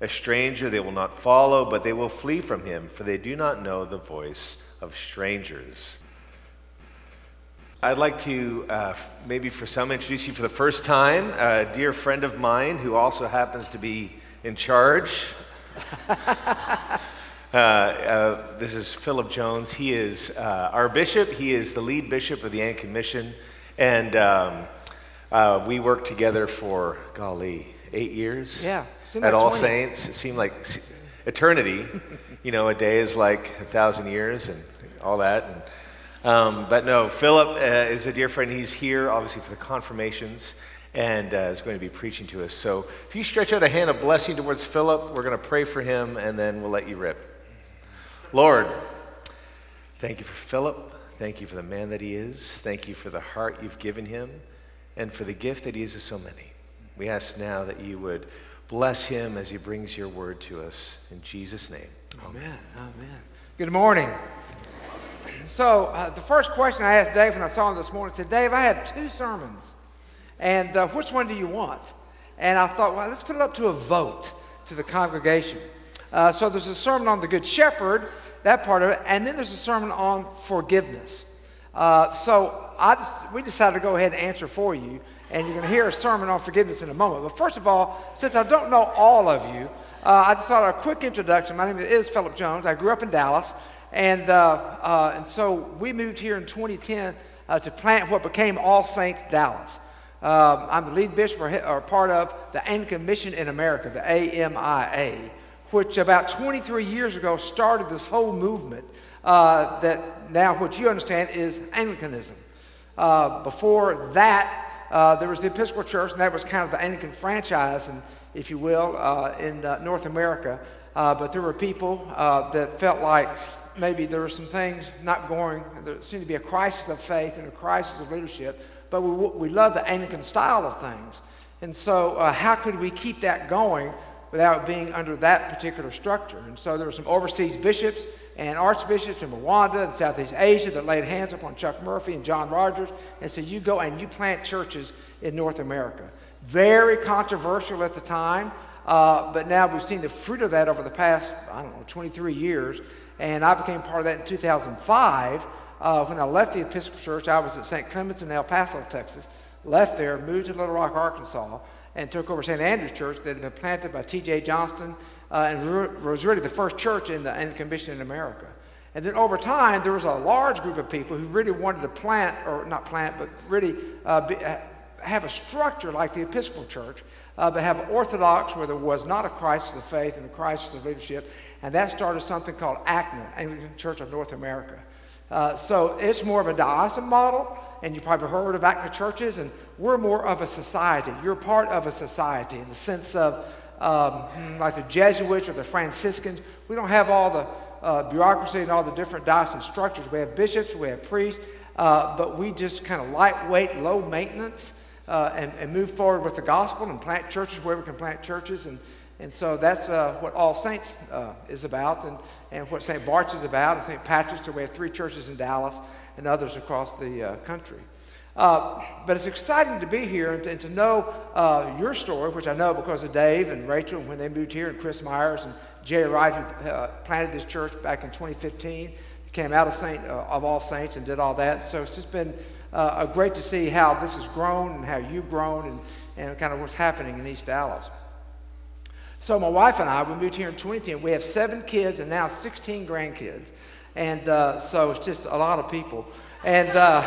A stranger they will not follow, but they will flee from him, for they do not know the voice of strangers. I'd like to, uh, maybe for some, introduce you for the first time, a dear friend of mine who also happens to be in charge Uh, uh, this is Philip Jones. He is uh, our bishop. He is the lead bishop of the Anglican Mission. And um, uh, we worked together for, golly, eight years Yeah, at All 20. Saints. It seemed like eternity. you know, a day is like a thousand years and all that. And, um, but no, Philip uh, is a dear friend. He's here, obviously, for the confirmations and uh, is going to be preaching to us. So if you stretch out a hand of blessing towards Philip, we're going to pray for him and then we'll let you rip. Lord, thank you for Philip. Thank you for the man that he is. Thank you for the heart you've given him and for the gift that he is to so many. We ask now that you would bless him as he brings your word to us. In Jesus' name. Amen. Amen. Good morning. So, uh, the first question I asked Dave when I saw him this morning, said, Dave, I have two sermons, and uh, which one do you want? And I thought, well, let's put it up to a vote to the congregation. Uh, so, there's a sermon on the Good Shepherd, that part of it, and then there's a sermon on forgiveness. Uh, so, I we decided to go ahead and answer for you, and you're going to hear a sermon on forgiveness in a moment. But first of all, since I don't know all of you, uh, I just thought a quick introduction. My name is Philip Jones. I grew up in Dallas, and, uh, uh, and so we moved here in 2010 uh, to plant what became All Saints Dallas. Um, I'm the lead bishop or, or part of the Anglican Mission in America, the AMIA, which about 23 years ago started this whole movement uh, that now, what you understand, is Anglicanism. Uh, before that, uh, there was the Episcopal Church, and that was kind of the Anglican franchise, and, if you will, uh, in uh, North America. Uh, but there were people uh, that felt like maybe there were some things not going, there seemed to be a crisis of faith and a crisis of leadership, but we, we love the Anglican style of things. And so, how could we keep that going without being under that particular structure? And so, there were some overseas bishops and archbishops in Rwanda and Southeast Asia that laid hands upon Chuck Murphy and John Rogers and said, You go and you plant churches in North America. Very controversial at the time, uh, but now we've seen the fruit of that over the past, I don't know, 23 years. And I became part of that in 2005. Uh, when I left the Episcopal Church, I was at St. Clements in El Paso, Texas. Left there, moved to Little Rock, Arkansas, and took over St. Andrew's Church that had been planted by T.J. Johnston uh, and was really the first church in the Anglican Mission in America. And then over time, there was a large group of people who really wanted to plant, or not plant, but really uh, be, have a structure like the Episcopal Church, uh, but have Orthodox where there was not a crisis of faith and a crisis of leadership. And that started something called ACNA, Anglican Church of North America. Uh, so it's more of a diocesan model, and you've probably heard of ACNA churches, and we're more of a society. You're part of a society in the sense of um, hmm, like the Jesuits or the Franciscans. We don't have all the uh, bureaucracy and all the different diocesan structures. We have bishops, we have priests, uh, but we just kind of lightweight, low maintenance, uh, and, and move forward with the gospel and plant churches where we can plant churches. And, and so that's uh, what All Saints uh, is about and, and what St. Bart's is about, and St. Patrick's. We have three churches in Dallas and others across the uh, country. Uh, but it's exciting to be here and to, and to know uh, your story, which I know because of Dave and Rachel when they moved here, and Chris Myers and Jay Wright, who uh, planted this church back in 2015, came out of Saint of All Saints and did all that. So it's just been great to see how this has grown and how you've grown and, and kind of what's happening in East Dallas. So my wife and I, we moved here in 2010. We have seven kids and now 16 grandkids, and uh, so it's just a lot of people. And uh,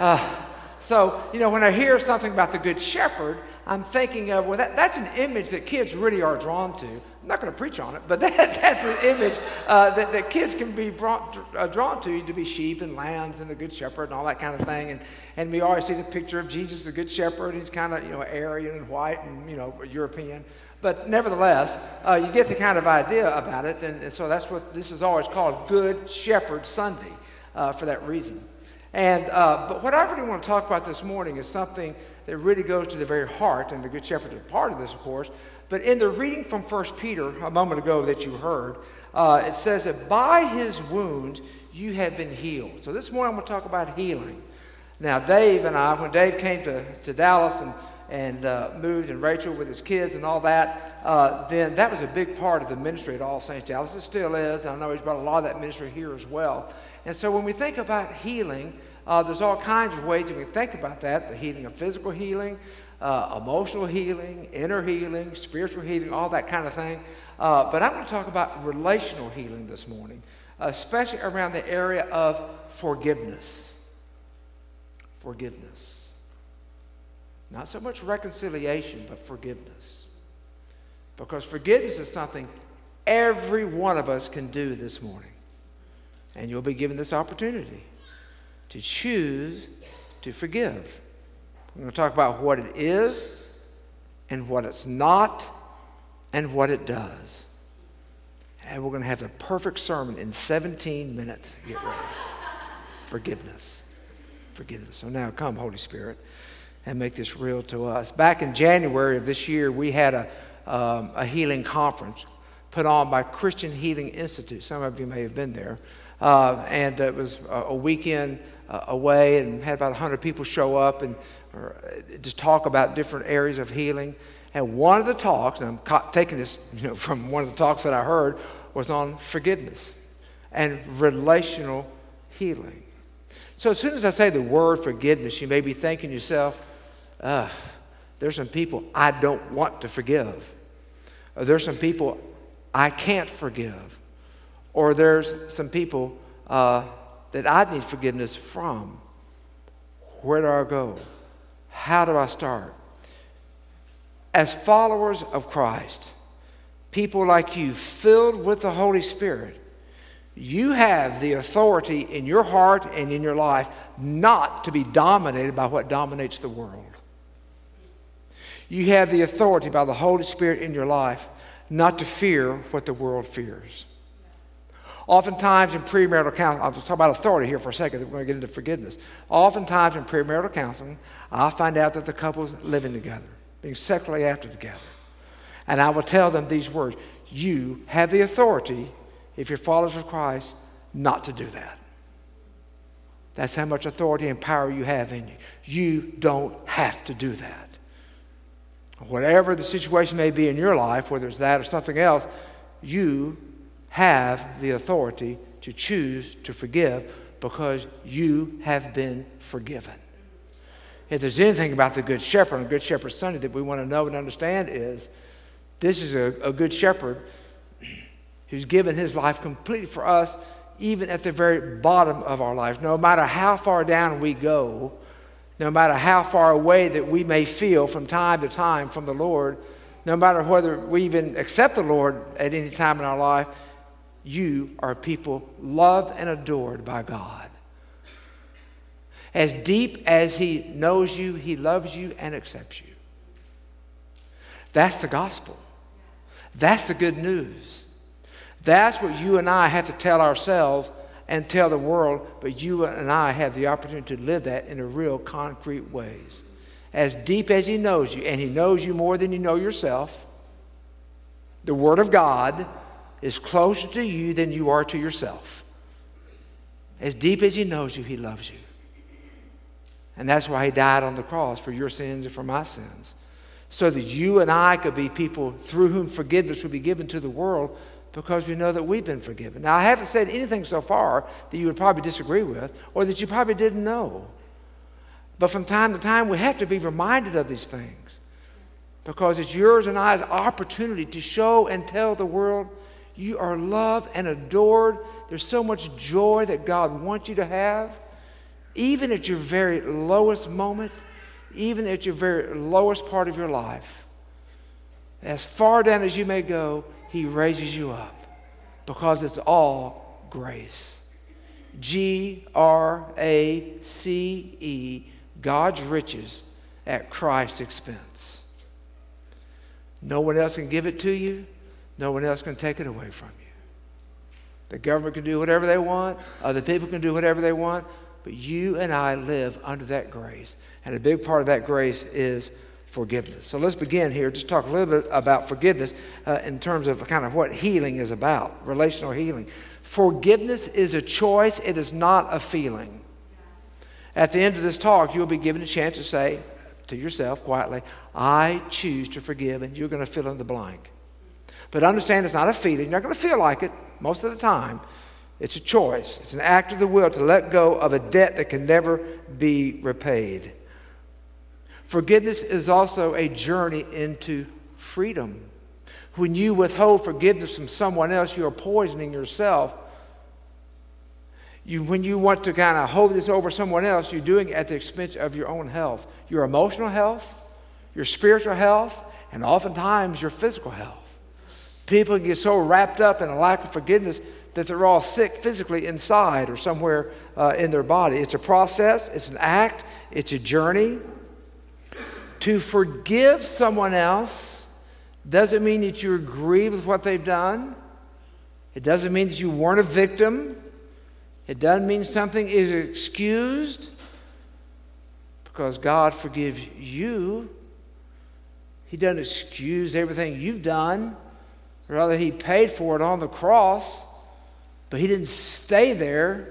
uh, So, you know, when I hear something about the Good Shepherd, I'm thinking of, well, that, that's an image that kids really are drawn to. I'm not going to preach on it, but that, that's an image uh, that, that kids can be brought, uh, drawn to, to be sheep and lambs and the Good Shepherd and all that kind of thing. And, and we always see the picture of Jesus, the Good Shepherd. He's kind of, you know, Aryan and white and, you know, European. But nevertheless, uh, you get the kind of idea about it. And, and, so that's what this is always called Good Shepherd Sunday uh, for that reason. And, uh, but what I really want to talk about this morning is something that really goes to the very heart, and the Good Shepherd is part of this, of course. But in the reading from 1 Peter a moment ago that you heard, uh, it says that by his wounds you have been healed. So this morning I'm going to talk about healing. Now, Dave and I, when Dave came to, to Dallas and, and uh, moved, and Rachel with his kids and all that, uh, then that was a big part of the ministry at All Saints Dallas. It still is. I know he's brought a lot of that ministry here as well. And so when we think about healing, uh, there's all kinds of ways that we think about that the healing of physical healing, uh, emotional healing, inner healing, spiritual healing, all that kind of thing. Uh, but I'm going to talk about relational healing this morning, especially around the area of forgiveness. Forgiveness. Not so much reconciliation, but forgiveness. Because forgiveness is something every one of us can do this morning. And you'll be given this opportunity to choose to forgive. I'm going to talk about what it is and what it's not and what it does. And we're going to have a perfect sermon in 17 minutes. Get ready. Forgiveness. Forgiveness. So now come, Holy Spirit, and make this real to us. Back in January of this year, we had a, um, a healing conference put on by Christian Healing Institute. Some of you may have been there. Uh, and it was a weekend uh, away and had about 100 people show up and uh, just talk about different areas of healing. And one of the talks, and I'm taking this you know, from one of the talks that I heard, was on forgiveness and relational healing. So as soon as I say the word forgiveness, you may be thinking yourself, uh, there's some people I don't want to forgive. Or there's some people I can't forgive. Or there's some people uh, that I need forgiveness from. Where do I go? How do I start? As followers of Christ, people like you, filled with the Holy Spirit, you have the authority in your heart and in your life not to be dominated by what dominates the world. You have the authority by the Holy Spirit in your life not to fear what the world fears. Oftentimes in premarital counseling, I'll talk about authority here for a second, we're going to get into forgiveness. Oftentimes in premarital counseling, I find out that the couple's living together, being sexually active together. And I will tell them these words You have the authority, if you're followers of Christ, not to do that. That's how much authority and power you have in you. You don't have to do that. Whatever the situation may be in your life, whether it's that or something else, you have the authority to choose to forgive because you have been forgiven. If there's anything about the Good Shepherd and Good Shepherd Sunday that we want to know and understand is this is a, a good shepherd who's given his life completely for us, even at the very bottom of our lives. No matter how far down we go, no matter how far away that we may feel from time to time from the Lord, no matter whether we even accept the Lord at any time in our life, you are people loved and adored by God. As deep as He knows you, He loves you and accepts you. That's the gospel. That's the good news. That's what you and I have to tell ourselves and tell the world, but you and I have the opportunity to live that in a real concrete ways. As deep as He knows you, and He knows you more than you know yourself, the Word of God is closer to you than you are to yourself. As deep as He knows you, He loves you. And that's why He died on the cross for your sins and for my sins. So that you and I could be people through whom forgiveness would be given to the world because we know that we've been forgiven. Now, I haven't said anything so far that you would probably disagree with or that you probably didn't know. But from time to time, we have to be reminded of these things because it's yours and I's opportunity to show and tell the world you are loved and adored. There's so much joy that God wants you to have. even at your very lowest moment, even at your very lowest part of your life, as far down as you may go, He raises you up because it's all grace. G R A C E, God's riches at Christ's expense. No one else can give it to you, no one else can take it away from you. The government can do whatever they want, other people can do whatever they want, but you and I live under that grace. And a big part of that grace is forgiveness. So let's begin here. Just talk a little bit about forgiveness uh, in terms of kind of what healing is about, relational healing. Forgiveness is a choice, it is not a feeling. At the end of this talk, you'll be given a chance to say to yourself quietly, I choose to forgive, and you're going to fill in the blank. But understand it's not a feeling. You're not going to feel like it most of the time. It's a choice, it's an act of the will to let go of a debt that can never be repaid. Forgiveness is also a journey into freedom. When you withhold forgiveness from someone else, you are poisoning yourself. You, when you want to kind of hold this over someone else, you're doing it at the expense of your own health, your emotional health, your spiritual health, and oftentimes your physical health. People get so wrapped up in a lack of forgiveness that they're all sick physically inside or somewhere uh, in their body. It's a process, it's an act, it's a journey. To forgive someone else doesn't mean that you agree with what they've done. It doesn't mean that you weren't a victim. It doesn't mean something is excused because God forgives you. He doesn't excuse everything you've done. Rather, He paid for it on the cross, but He didn't stay there.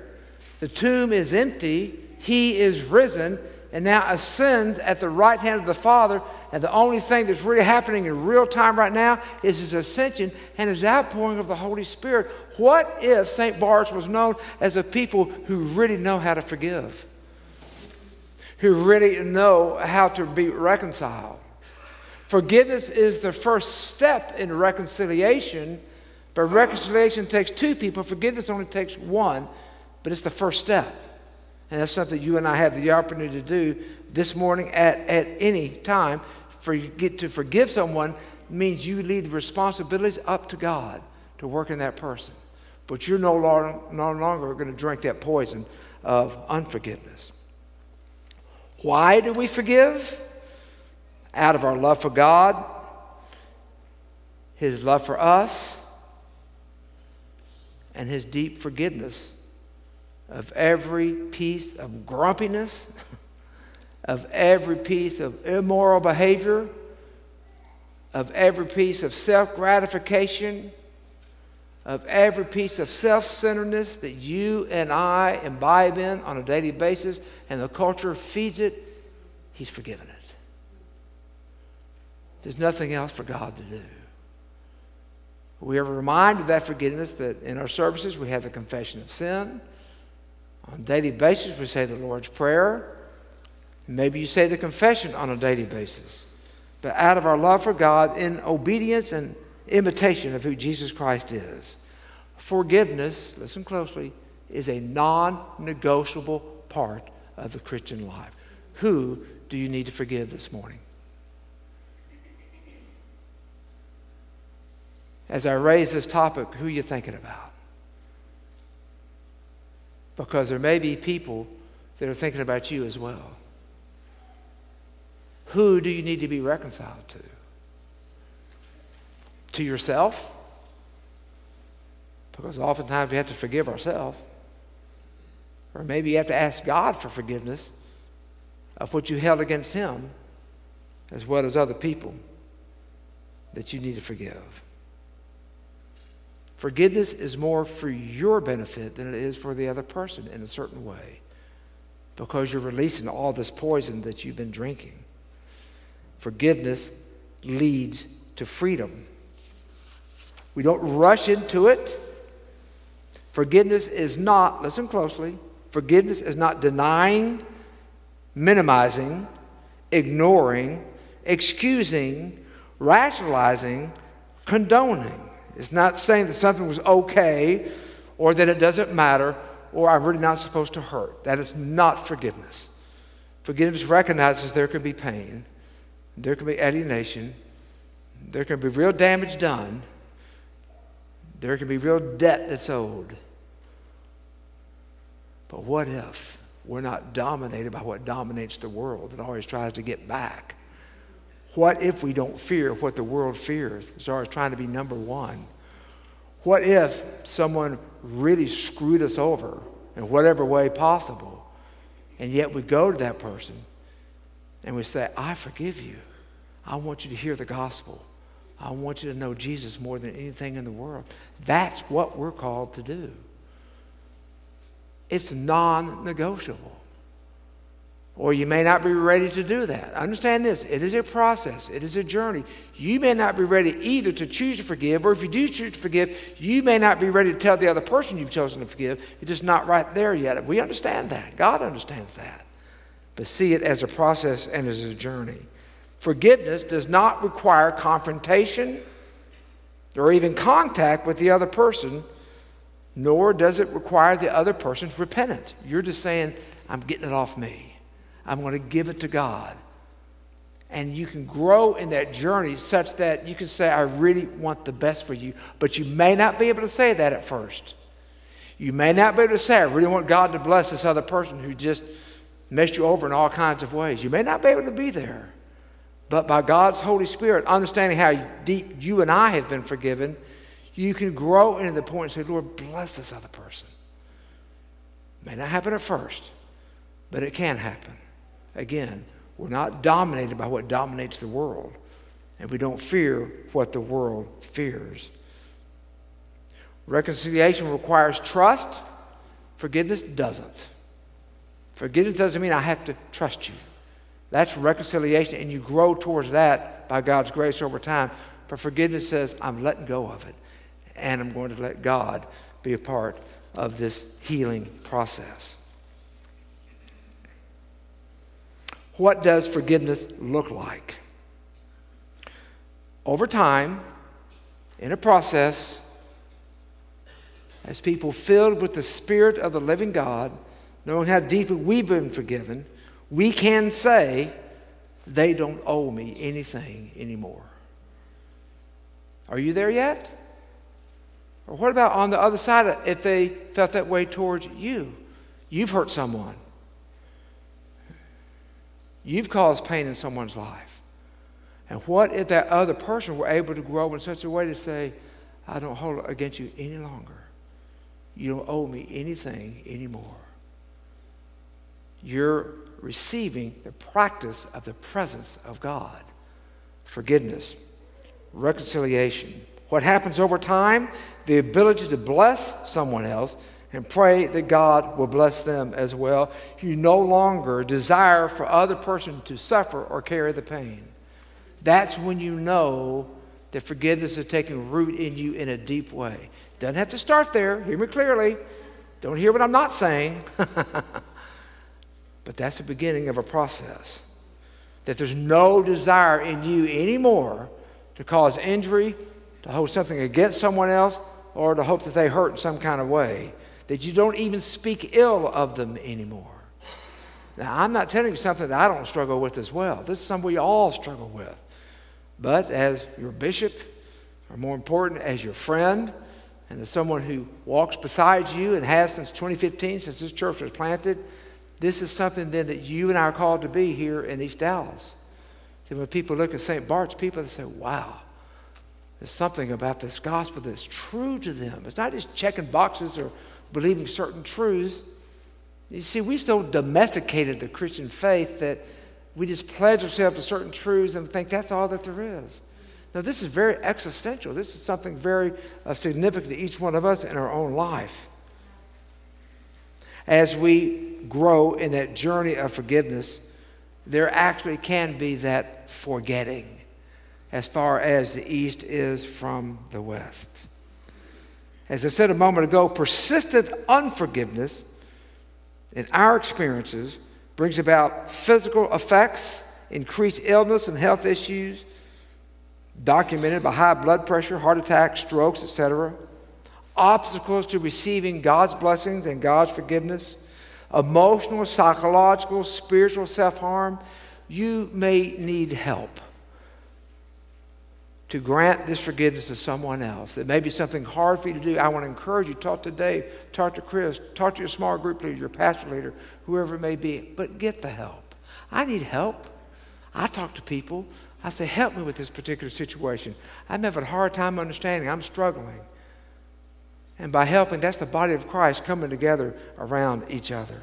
The tomb is empty. He is risen and now ascends at the right hand of the Father. And the only thing that's really happening in real time right now is his ascension and his outpouring of the Holy Spirit. What if St. Bart's was known as a people who really know how to forgive? Who really know how to be reconciled? Forgiveness is the first step in reconciliation, but reconciliation takes two people. Forgiveness only takes one, but it's the first step. And that's something you and I have the opportunity to do this morning at, at any time. For you get to forgive someone means you leave the responsibilities up to God to work in that person. But you're no longer, no longer going to drink that poison of unforgiveness. Why do we forgive? Out of our love for God, His love for us, and His deep forgiveness of every piece of grumpiness, of every piece of immoral behavior, of every piece of self gratification, of every piece of self centeredness that you and I imbibe in on a daily basis, and the culture feeds it, He's forgiven it. There's nothing else for God to do. We are reminded of that forgiveness that in our services we have a confession of sin. On a daily basis, we say the Lord's Prayer. Maybe you say the confession on a daily basis. But out of our love for God, in obedience and imitation of who Jesus Christ is, forgiveness, listen closely, is a non negotiable part of the Christian life. Who do you need to forgive this morning? As I raise this topic, who are you thinking about? Because there may be people that are thinking about you as well. Who do you need to be reconciled to? To yourself? Because oftentimes we have to forgive ourselves. Or maybe you have to ask God for forgiveness of what you held against Him, as well as other people that you need to forgive. Forgiveness is more for your benefit than it is for the other person in a certain way because you're releasing all this poison that you've been drinking. Forgiveness leads to freedom. We don't rush into it. Forgiveness is not, listen closely, forgiveness is not denying, minimizing, ignoring, excusing, rationalizing, condoning. It's not saying that something was okay or that it doesn't matter. or I'm really not supposed to hurt. That is not forgiveness. Forgiveness recognizes there can be pain, there can be alienation, there can be real damage done, there can be real debt that's owed. But what if we're not dominated by what dominates the world that always tries to get back? What if we don't fear what the world fears as far as trying to be number one? What if someone really screwed us over in whatever way possible, and yet we go to that person and we say, I forgive you. I want you to hear the gospel. I want you to know Jesus more than anything in the world. That's what we're called to do. It's non negotiable. Or you may not be ready to do that. Understand this it is a process, it is a journey. You may not be ready either to choose to forgive, or if you do choose to forgive, you may not be ready to tell the other person you've chosen to forgive. It's just not right there yet. We understand that. God understands that. But see it as a process and as a journey. Forgiveness does not require confrontation or even contact with the other person, nor does it require the other person's repentance. You're just saying, I'm getting it off me. I'm going to give it to God. And you can grow in that journey such that you can say, I really want the best for you. But you may not be able to say that at first. You may not be able to say, I really want God to bless this other person who just messed you over in all kinds of ways. You may not be able to be there. But by God's Holy Spirit, understanding how deep you and I have been forgiven, you can grow into the point and say, Lord, bless this other person. May not happen at first, but it can happen. Again, we're not dominated by what dominates the world, and we don't fear what the world fears. Reconciliation requires trust, forgiveness doesn't. Forgiveness doesn't mean I have to trust you. That's reconciliation, and you grow towards that by God's grace over time. But forgiveness says, I'm letting go of it, and I'm going to let God be a part of this healing process. What does forgiveness look like? Over time, in a process, as people filled with the Spirit of the living God, knowing how deeply we've been forgiven, we can say, they don't owe me anything anymore. Are you there yet? Or what about on the other side, if they felt that way towards you? You've hurt someone. You've caused pain in someone's life. And what if that other person were able to grow in such a way to say, I don't hold it against you any longer. You don't owe me anything anymore. You're receiving the practice of the presence of God. Forgiveness, reconciliation. What happens over time? The ability to bless someone else and pray that God will bless them as well. You no longer desire for other person to suffer or carry the pain. That's when you know that forgiveness is taking root in you in a deep way. Doesn't have to start there. Hear me clearly. Don't hear what I'm not saying. But that's the beginning of a process. That there's no desire in you anymore to cause injury, to hold something against someone else, or to hope that they hurt in some kind of way. That you don't even speak ill of them anymore. Now, I'm not telling you something that I don't struggle with as well. This is something we all struggle with. But as your bishop, or more important, as your friend, and as someone who walks beside you and has since 2015, since this church was planted, this is something then that you and I are called to be here in East Dallas. So when people look at St. Bart's, people say, wow, there's something about this gospel that's true to them. It's not just checking boxes or believing certain truths. You see, we've so domesticated the Christian faith that we just pledge ourselves to certain truths and think that's all that there is. Now, this is very existential. This is something very uh, significant to each one of us in our own life. As we grow in that journey of forgiveness, there actually can be that forgetting as far as the east is from the west. As I said a moment ago, persistent unforgiveness in our experiences brings about physical effects, increased illness and health issues, documented by high blood pressure, heart attacks, strokes, etc. obstacles to receiving God's blessings and God's forgiveness, emotional, psychological, spiritual self harm, you may need help to grant this forgiveness to someone else. It may be something hard for you to do. I want to encourage you talk to Dave, talk to Chris, talk to your small group leader, your pastor leader, whoever it may be, but get the help. I need help. I talk to people. I say, help me with this particular situation. I'm having a hard time understanding. I'm struggling. And by helping, that's the body of Christ coming together around each other.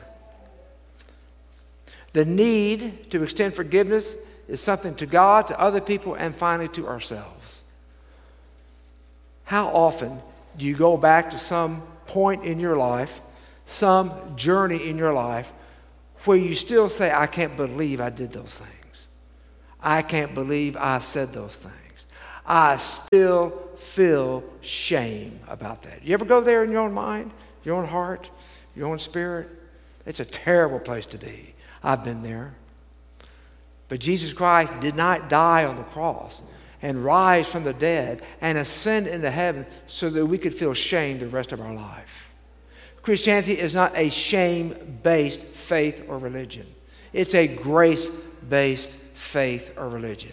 The need to extend forgiveness is something to God, to other people, and finally to ourselves. How often do you go back to some point in your life, some journey in your life, where you still say, I can't believe I did those things? I can't believe I said those things. I still feel shame about that. You ever go there in your own mind, your own heart, your own spirit? It's a terrible place to be. I've been there. But Jesus Christ did not die on the cross and rise from the dead and ascend into heaven so that we could feel shame the rest of our life. Christianity is not a shame based faith or religion, it's a grace based faith, or religion.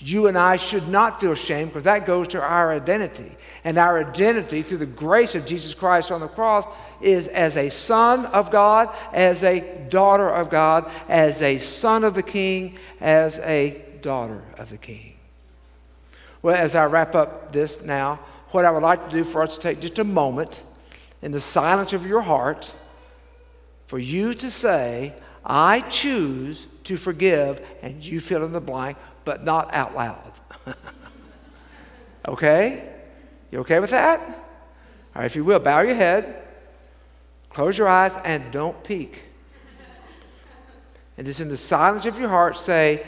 You and I should not feel shame because that goes to our identity. And our identity through the grace of Jesus Christ on the cross is as a son of God, as a daughter of God, as a son of the king, as a daughter of the king. Well, as I wrap up this now, what I would like to do for us to take just a moment in the silence of your heart for you to say, I choose to forgive, and you fill in the blank, but not out loud. okay? You okay with that? All right, if you will, bow your head, close your eyes, and don't peek. And just in the silence of your heart, say,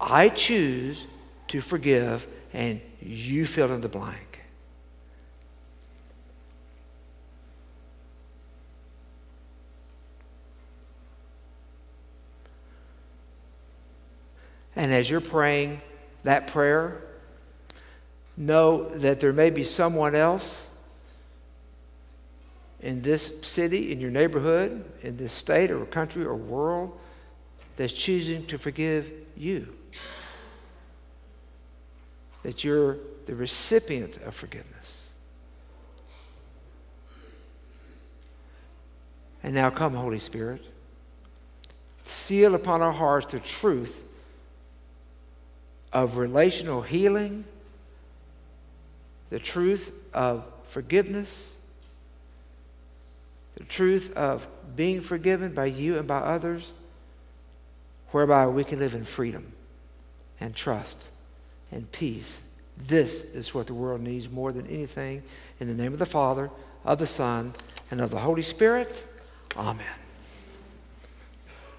I choose to forgive, and you fill in the blank. And as you're praying that prayer, know that there may be someone else in this city, in your neighborhood, in this state or country or world that's choosing to forgive you. That you're the recipient of forgiveness. And now come, Holy Spirit. Seal upon our hearts the truth of relational healing, the truth of forgiveness, the truth of being forgiven by you and by others, whereby we can live in freedom and trust and peace. This is what the world needs more than anything. In the name of the Father, of the Son, and of the Holy Spirit, amen.